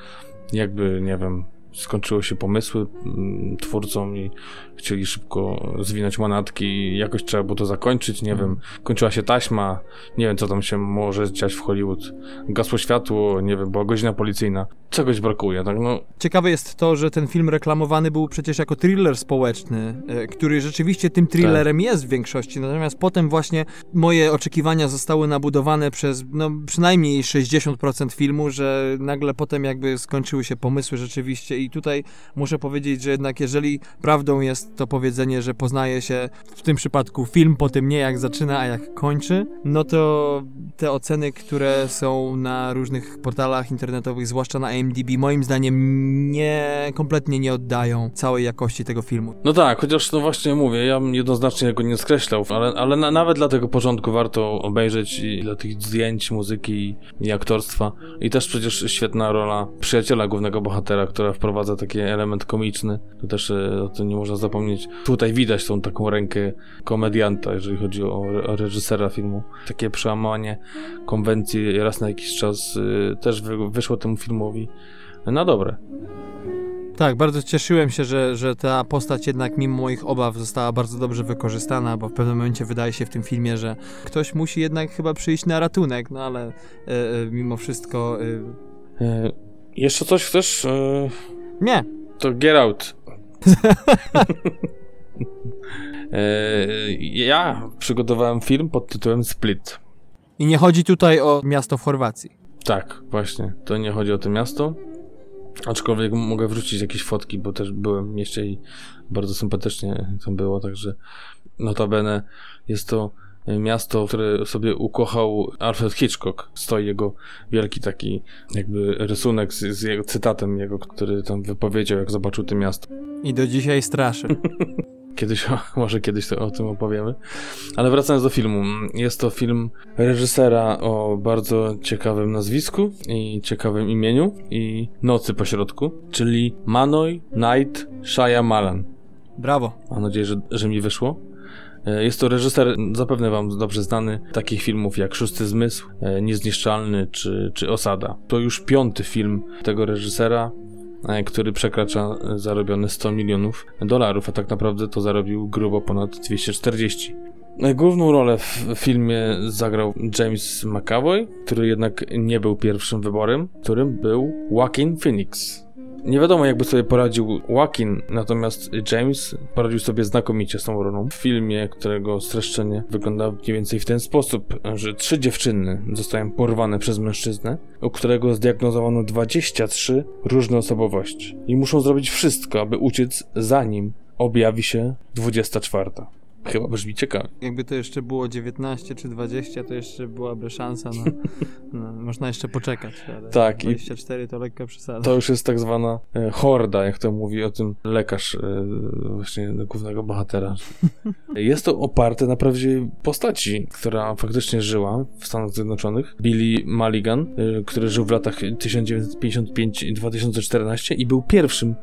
jakby, nie wiem, skończyły się pomysły mm, twórcom i chcieli szybko zwinąć manatki i jakoś trzeba było to zakończyć, nie wiem, kończyła się taśma, nie wiem co tam się może dziać w Hollywood, gasło światło, nie wiem, była godzina policyjna, czegoś brakuje, tak no.
Ciekawe jest to, że ten film reklamowany był przecież jako thriller społeczny, e, który rzeczywiście tym thrillerem tak. jest w większości, natomiast potem właśnie moje oczekiwania zostały nabudowane przez no, przynajmniej 60% filmu, że nagle potem jakby skończyły się pomysły rzeczywiście i tutaj muszę powiedzieć, że jednak jeżeli prawdą jest to powiedzenie, że poznaje się w tym przypadku film po tym nie jak zaczyna, a jak kończy, no to te oceny, które są na różnych portalach internetowych, zwłaszcza na IMDb, moim zdaniem nie, kompletnie nie oddają całej jakości tego filmu.
No tak, chociaż no właśnie mówię, ja jednoznacznie go nie skreślał, ale, ale na, nawet dla tego porządku warto obejrzeć i dla tych zdjęć, muzyki i aktorstwa. I też przecież świetna rola przyjaciela głównego bohatera, która wprowadza taki element komiczny. To też e, o tym nie można zapomnieć. Tutaj widać tą taką rękę komedianta, jeżeli chodzi o, o reżysera filmu. Takie przełamanie konwencji raz na jakiś czas y, też wy, wyszło temu filmowi na dobre.
Tak, bardzo cieszyłem się, że, że ta postać jednak mimo moich obaw została bardzo dobrze wykorzystana, bo w pewnym momencie wydaje się w tym filmie, że ktoś musi jednak chyba przyjść na ratunek, no ale e, e, mimo wszystko...
E... e jeszcze coś chcesz? E,
Nie.
To Get Out. e, ja przygotowałem film pod tytułem Split.
I nie chodzi tutaj o miasto w Chorwacji.
Tak, właśnie. To nie chodzi o to miasto. Aczkolwiek mogę wrzucić jakieś fotki, bo też byłem w mieście i bardzo sympatycznie tam było, także notabene jest to miasto, które sobie ukochał Alfred Hitchcock. Stoi jego wielki taki jakby rysunek z, z jego cytatem jego, który tam wypowiedział, jak zobaczył to miasto.
I do dzisiaj straszy.
Kiedyś, może kiedyś to, o tym opowiemy. Ale wracając do filmu. Jest to film reżysera o bardzo ciekawym nazwisku i ciekawym imieniu i nocy pośrodku, czyli Manoj Night Shyamalan.
Brawo.
Mam nadzieję, że, że mi wyszło. E, jest to reżyser zapewne wam dobrze znany takich filmów jak Szósty Zmysł, e, Niezniszczalny czy, czy Osada. To już piąty film tego reżysera. E, który przekracza zarobione 100 milionów dolarów, a tak naprawdę to zarobił grubo ponad 240. E, główną rolę w filmie zagrał James McAvoy, który jednak nie był pierwszym wyborem, którym był Joaquin Phoenix. Nie wiadomo, jakby sobie poradził Joaquin, natomiast James poradził sobie znakomicie z tą rolą. W filmie, którego streszczenie wygląda mniej więcej w ten sposób, że trzy dziewczyny zostają porwane przez mężczyznę, u którego zdiagnozowano 23 różne osobowości i muszą zrobić wszystko, aby uciec zanim objawi się 24. Chyba brzmi ciekawie.
Jakby to jeszcze było 19 czy 20, to jeszcze byłaby szansa na... no, można jeszcze poczekać, ale tak, 24 to lekka przesada.
To już jest tak zwana e, horda, jak to mówi o tym lekarz e, właśnie głównego bohatera. jest to oparte na prawdziwej postaci, która faktycznie żyła w Stanach Zjednoczonych. Billy Mulligan, e, który żył w latach 1955-2014 i był pierwszym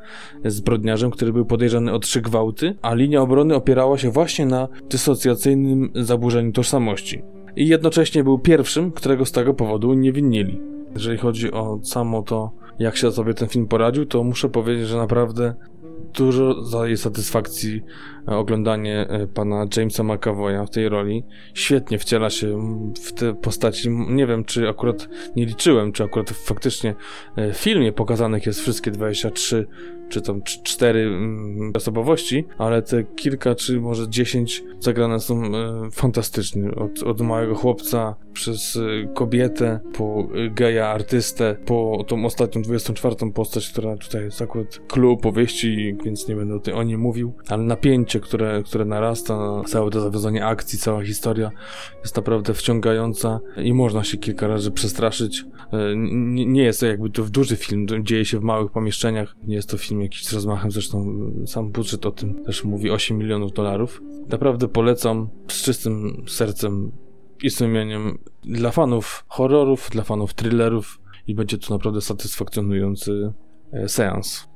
zbrodniarzem, który był podejrzany o trzy gwałty, a linia obrony opierała się właśnie na dysocjacyjnym zaburzeniu tożsamości. I jednocześnie był pierwszym, którego z tego powodu nie winnili. Jeżeli chodzi o samo to jak się sobie ten film poradził, to muszę powiedzieć, że naprawdę dużo daje satysfakcji e, oglądanie e, pana Jamesa McAvoya w tej roli. Świetnie wciela się w te postaci. Nie wiem, czy akurat nie liczyłem, czy akurat faktycznie e, w filmie pokazanych jest wszystkie 23 czy tam cztery mm, osobowości, ale te kilka, czy może dziesięć zagrane są fantastycznie. Od, od małego chłopca przez kobietę, po geja artystę, po tą ostatnią 24 postać, która tutaj jest akurat clue powieści więc nie będę tym, o nim mówił, ale napięcie, które, które narasta, całe to zawiązanie akcji, cała historia jest naprawdę wciągająca i można się kilka razy przestraszyć. E, nie, jest to jakby to duży film, dzieje się w małych pomieszczeniach, nie jest to film jakiś z rozmachem, zresztą sam budżet o tym też mówi 8 milionów dolarów. Naprawdę polecam z czystym sercem i sumieniem dla fanów horrorów, dla fanów thrillerów i będzie to naprawdę satysfakcjonujący e, seans.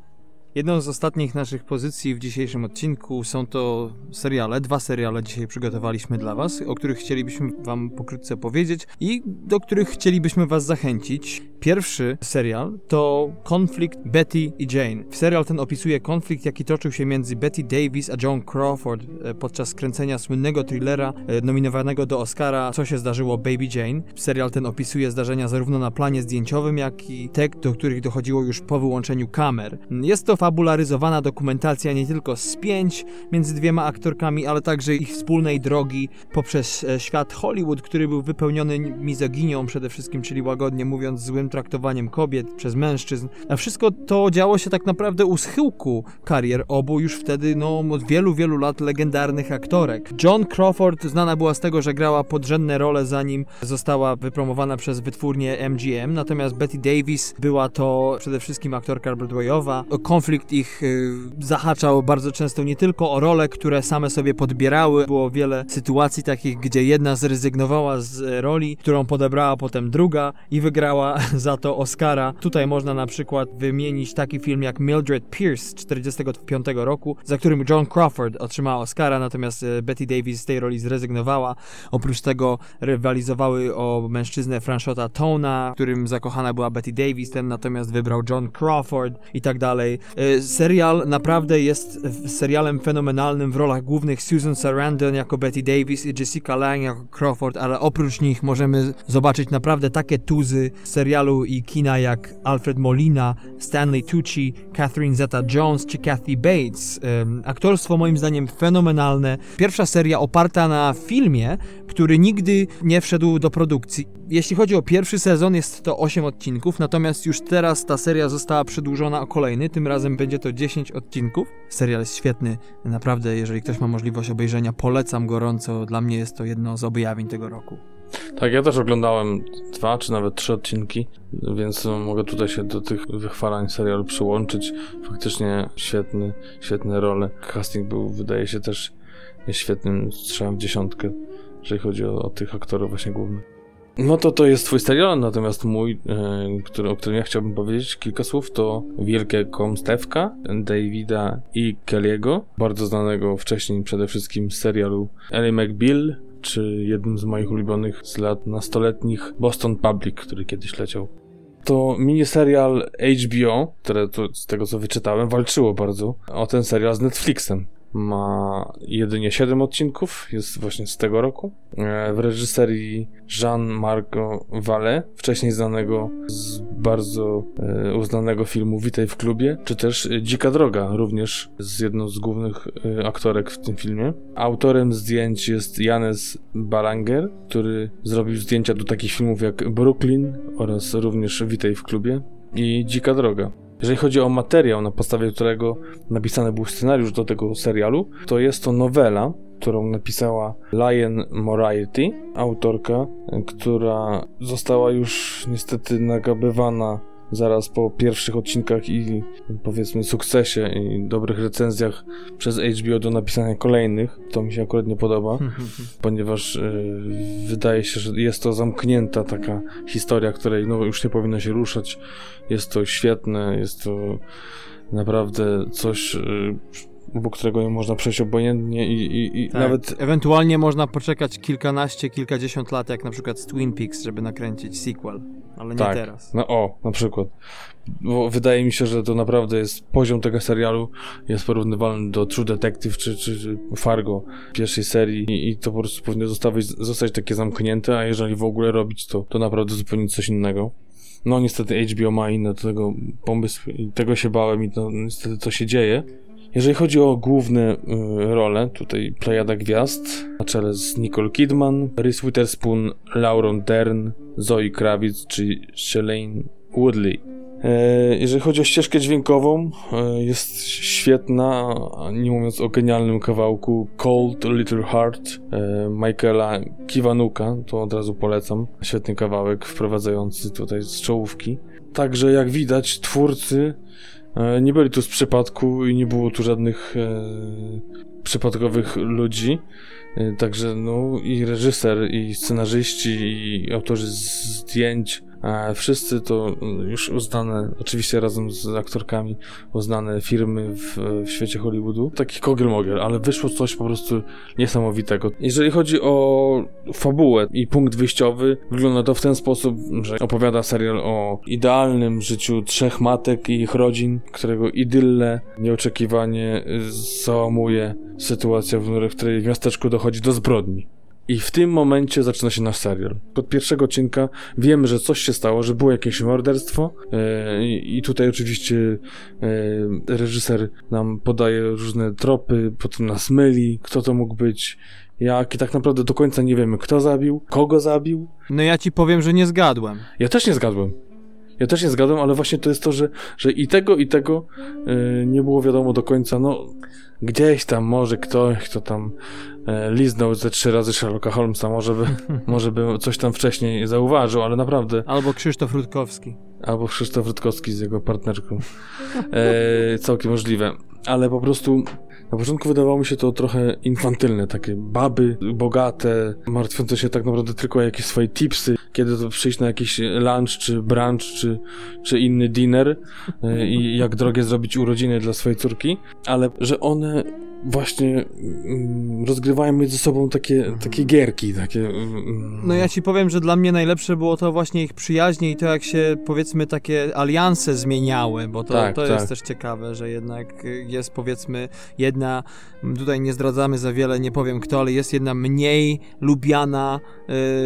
Jedną z ostatnich naszych pozycji w dzisiejszym odcinku są to seriale. Dwa seriale dzisiaj przygotowaliśmy dla Was, o których chcielibyśmy Wam pokrótce powiedzieć i do których chcielibyśmy Was zachęcić. Pierwszy serial to konflikt Betty i Jane. Serial ten opisuje konflikt, jaki toczył się między Betty Davis a Joan Crawford e, podczas kręcenia słynnego thrillera e, nominowanego do Oscara Co się zdarzyło Baby Jane. Serial ten opisuje zdarzenia zarówno na planie zdjęciowym, jak i te, do których dochodziło już po wyłączeniu kamer. Jest to fabularyzowana dokumentacja nie tylko spięć między dwiema aktorkami, ale także ich wspólnej drogi poprzez e, świat Hollywood, który był wypełniony mizoginią przede wszystkim, czyli łagodnie mówiąc złym traktowaniem kobiet przez mężczyzn. A wszystko to działo się tak naprawdę u schyłku karier obu już wtedy, no, od wielu, wielu lat legendarnych aktorek. John Crawford znana była z tego, że grała podrzędne role zanim została wypromowana przez wytwórnię MGM, natomiast Betty Davis była to przede wszystkim aktorka Broadwayowa. Konflikt ich y, zahaczał bardzo często nie tylko o role, które same sobie podbierały. Było wiele sytuacji takich, gdzie jedna zrezygnowała z roli, którą podebrała potem druga i wygrała za to Oscara. Tutaj można na przykład wymienić taki film jak Mildred Pierce z 1945 roku, za którym John Crawford otrzymała Oscara, natomiast e, Betty Davis z tej roli zrezygnowała. Oprócz tego rywalizowały o mężczyznę Franchota Tona, którym zakochana była Betty Davis, ten natomiast wybrał John Crawford i tak dalej. E, serial naprawdę jest serialem fenomenalnym w rolach głównych Susan Sarandon jako Betty Davis i Jessica Lange jako Crawford, ale oprócz nich możemy zobaczyć naprawdę takie tuzy serialu i kina jak Alfred Molina, Stanley Tucci, Catherine Zeta-Jones czy Kathy Bates. Aktorstwo moim zdaniem fenomenalne. Pierwsza seria oparta na filmie, który nigdy nie wszedł do produkcji. Jeśli chodzi o pierwszy sezon, jest to 8 odcinków, natomiast już teraz ta seria została przedłużona o kolejny, tym razem będzie to 10 odcinków. Serial jest świetny, naprawdę, jeżeli ktoś ma możliwość obejrzenia, polecam gorąco. Dla mnie jest to jedno z objawień tego roku.
Tak, ja też oglądałem dwa czy nawet trzy odcinki, więc mogę tutaj się do tych wychwalań serialu przyłączyć. Faktycznie świetny, świetne role. Casting był, wydaje się, też świetnym strzałem w dziesiątkę, jeżeli chodzi o, o tych aktorów właśnie głównych. No to to jest twój serial, natomiast mój, e, który, o którym ja chciałbym powiedzieć kilka słów, to Wielkie Komstewka Davida i Kelly'ego, bardzo znanego wcześniej przede wszystkim z serialu Ellie McBeal, czy jednym z moich ulubionych z lat nastoletnich Boston Public, który kiedyś leciał. To miniserial HBO, które to, z tego co wyczytałem, walczyło bardzo o ten serial z Netflixem ma jedynie 7 odcinków, jest właśnie z tego roku. E, w reżyserii Jean-Marco Vallée, wcześniej znanego z bardzo e, uznanego filmu Witaj w klubie, czy też Dzika Droga, również z jedną z głównych e, aktorek w tym filmie. Autorem zdjęć jest Janes Balanger, który zrobił zdjęcia do takich filmów jak Brooklyn oraz również Witaj w klubie i Dzika Droga. Jeżeli chodzi o materiał, na podstawie którego napisany był scenariusz do tego serialu, to jest to nowela, którą napisała Lion Moriarty, autorka, która została już niestety nagabywana zaraz po pierwszych odcinkach i powiedzmy sukcesie i dobrych recenzjach przez HBO do napisania kolejnych. To mi się akurat nie podoba, ponieważ y, wydaje się, że jest to zamknięta taka historia, której no, już nie powinno się ruszać. Jest to świetne, jest to naprawdę coś y, obok którego można przejść obojętnie i, i, i tak. nawet...
Ewentualnie można poczekać kilkanaście, kilkadziesiąt lat, jak na przykład z Twin Peaks, żeby nakręcić sequel, ale nie
tak.
teraz.
No o, na przykład. Bo wydaje mi się, że to naprawdę jest poziom tego serialu jest porównywalny do True Detective czy, czy, czy Fargo pierwszej serii i, i, to po prostu powinno zostać, zostać takie zamknięte, a jeżeli w ogóle robić to, to naprawdę zupełnie coś innego. No niestety HBO ma inne do tego pomysły i tego się bałem i to niestety to się dzieje. Jeżeli chodzi o główne y, role, tutaj plejada gwiazd, na czele z Nicole Kidman, Reese Witherspoon, Lauren Dern, Zoe Kravitz czy Shailene Woodley. E, jeżeli chodzi o ścieżkę dźwiękową, e, jest świetna, nie mówiąc o genialnym kawałku Cold Little Heart e, Michaela Kiwanuka, to od razu polecam. Świetny kawałek wprowadzający tutaj z czołówki. Także jak widać, twórcy nie byli tu z przypadku i nie było tu żadnych przypadkowych ludzi. Także no i reżyser, i scenarzyści, i autorzy zdjęć Wszyscy to już uznane, oczywiście razem z aktorkami, uznane firmy w, w świecie Hollywoodu. Taki kogel-mogel, ale wyszło coś po prostu niesamowitego. Jeżeli chodzi o fabułę i punkt wyjściowy, wygląda to w ten sposób, że opowiada serial o idealnym życiu trzech matek i ich rodzin, którego idylle nieoczekiwanie załamuje sytuacja, w której w miasteczku dochodzi do zbrodni. I w tym momencie zaczyna się nasz serial. Od pierwszego odcinka wiemy, że coś się stało, że było jakieś morderstwo yy, i tutaj oczywiście yy, reżyser nam podaje różne tropy, potem nas myli, kto to mógł być, jak i tak naprawdę do końca nie wiemy, kto zabił, kogo zabił.
No ja ci powiem, że nie zgadłem.
Ja też nie zgadłem. Ja też nie zgadłem, ale właśnie to jest to, że, że i tego, i tego yy, nie było wiadomo do końca. No, gdzieś tam może ktoś, kto tam e, liznął ze trzy razy Sherlocka Holmesa, może by, może by coś tam wcześniej zauważył, ale naprawdę...
Albo Krzysztof Rutkowski.
Albo Krzysztof Rutkowski z jego partnerką. E, całkiem możliwe. Ale po prostu na początku wydawało mi się to trochę infantylne, takie baby bogate, martwiące się tak naprawdę tylko o jakieś swoje tipsy, kiedy to przyjść na jakiś lunch, czy brunch, czy, czy inny dinner e, i jak drogie zrobić urodziny dla swojej córki, ale że one 嗯 właśnie mm, rozgrywają między sobą takie, mhm. takie gierki, takie...
Mm, no ja ci powiem, że dla mnie najlepsze było to właśnie ich przyjaźnie i to jak się powiedzmy takie alianse zmieniały, bo to, tak, to tak. jest też ciekawe, że jednak jest powiedzmy jedna, tutaj nie zdradzamy za wiele, nie powiem kto, ale jest jedna mniej lubiana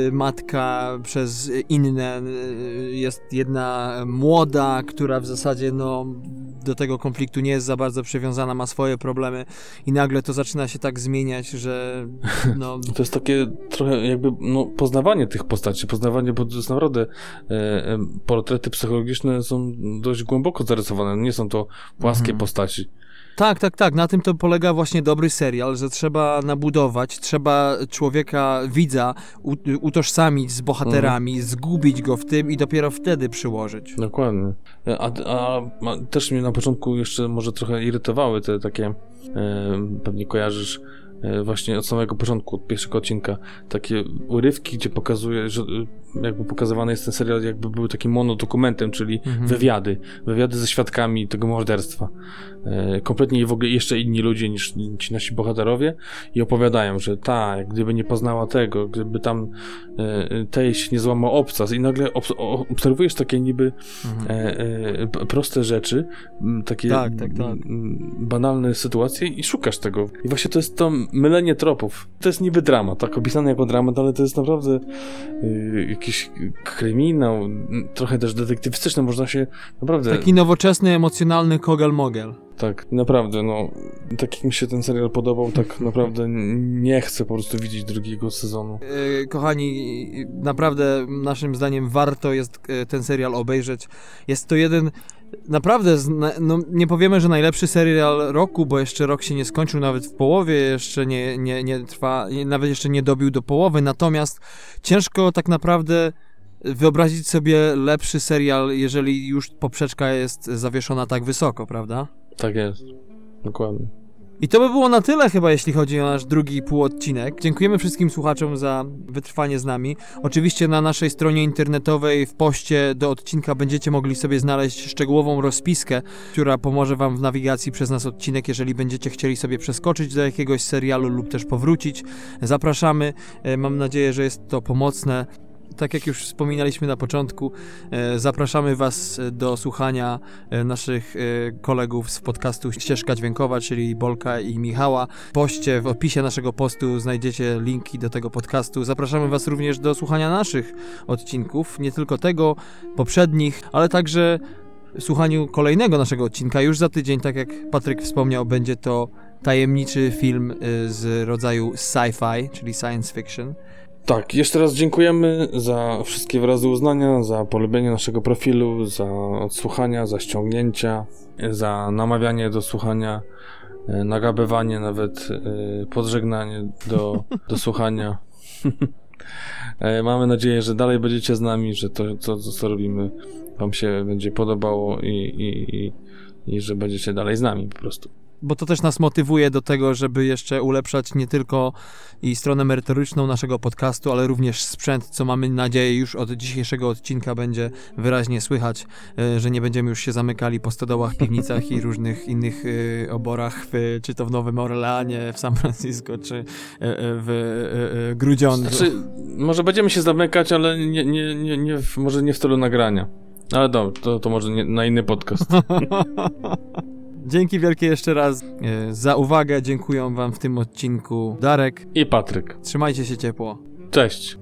y, matka przez inne, y, jest jedna młoda, która w zasadzie no do tego konfliktu nie jest za bardzo przywiązana, ma swoje problemy i nagle to zaczyna się tak zmieniać, że no...
To jest takie trochę jakby no, poznawanie tych postaci, poznawanie, bo to jest naprawdę e, e, portrety psychologiczne są dość głęboko zarysowane, nie są to płaskie mhm. postaci.
Tak, tak, tak. Na tym to polega właśnie dobry serial, że trzeba nabudować, trzeba człowieka, widza utożsamić z bohaterami, mhm. zgubić go w tym i dopiero wtedy przyłożyć.
Dokładnie. A, a, a, też mnie na początku jeszcze może trochę irytowały te takie, e, pewnie kojarzysz, właśnie od samego początku, od pierwszego odcinka, takie urywki, gdzie pokazuje, że jakby pokazywany jest ten serial, jakby był takim monodokumentem, czyli mhm. wywiady, wywiady ze świadkami tego morderstwa. E, kompletnie w ogóle jeszcze inni ludzie niż ci nasi bohaterowie i opowiadają, że tak, gdyby nie poznała tego, gdyby tam e, tej się nie złamał obcas i nagle ob obserwujesz takie niby mhm. e, proste rzeczy, takie tak, tak, tak. banalne sytuacje i szukasz tego. I właśnie to jest to mylenie tropów. To jest niby drama, tak opisane jako dramat, ale to jest naprawdę jakiś kryminał, trochę też detektywistyczny, można się naprawdę...
Taki nowoczesny, emocjonalny kogel-mogel.
Tak, naprawdę, no, tak jak mi się ten serial podobał, tak naprawdę nie chcę po prostu widzieć drugiego sezonu.
E, kochani, naprawdę naszym zdaniem warto jest e, ten serial obejrzeć. Jest to jeden naprawdę, no, nie powiemy, że najlepszy serial roku, bo jeszcze rok się nie skończył, nawet w połowie jeszcze nie, nie, nie trwa, nawet jeszcze nie dobił do połowy, natomiast ciężko tak naprawdę wyobrazić sobie lepszy serial, jeżeli już poprzeczka jest zawieszona tak wysoko, prawda?
Tak jest, dokładnie.
I to by było na tyle chyba, jeśli chodzi o nasz drugi półodcinek. Dziękujemy wszystkim słuchaczom za wytrwanie z nami. Oczywiście na naszej stronie internetowej w poście do odcinka będziecie mogli sobie znaleźć szczegółową rozpiskę, która pomoże wam w nawigacji przez nas odcinek, jeżeli będziecie chcieli sobie przeskoczyć do jakiegoś serialu lub też powrócić. Zapraszamy. E, mam nadzieję, że jest to pomocne tak jak już wspominaliśmy na początku, e, zapraszamy Was do słuchania e, naszych e, kolegów z podcastu Ścieżka Dźwiękowa, czyli Bolka i Michała. W poście, w opisie naszego postu znajdziecie linki do tego podcastu. Zapraszamy Was również do słuchania naszych odcinków, nie tylko tego, poprzednich, ale także słuchaniu kolejnego naszego odcinka już za tydzień, tak jak Patryk wspomniał, będzie to tajemniczy film z rodzaju sci-fi, czyli science fiction.
Tak, jeszcze raz dziękujemy za wszystkie wyrazy uznania, za polubienie naszego profilu, za odsłuchania, za ściągnięcia, za namawianie do słuchania, e, nagabywanie, nawet e, podżegnanie do, do słuchania. E, mamy nadzieję, że dalej będziecie z nami, że to, co, co robimy, Wam się będzie podobało i, i, i, i że będziecie dalej z nami po prostu
bo to też nas motywuje do tego, żeby jeszcze ulepszać nie tylko i stronę merytoryczną naszego podcastu, ale również sprzęt, co mamy nadzieję już od dzisiejszego odcinka będzie wyraźnie słychać, e, że nie będziemy już się zamykali po stodołach, piwnicach i różnych innych e, oborach, czy to w Nowym Orleanie, w San Francisco, czy e, w Grudziądzu. Znaczy,
może będziemy się zamykać, ale nie, nie, nie, nie może nie w stylu nagrania. Ale dobrze, to, to może nie, na inny podcast.
Dzięki wielkie jeszcze raz e, za uwagę. Dziękuję wam w tym odcinku Darek
i Patryk.
Trzymajcie się ciepło.
Cześć.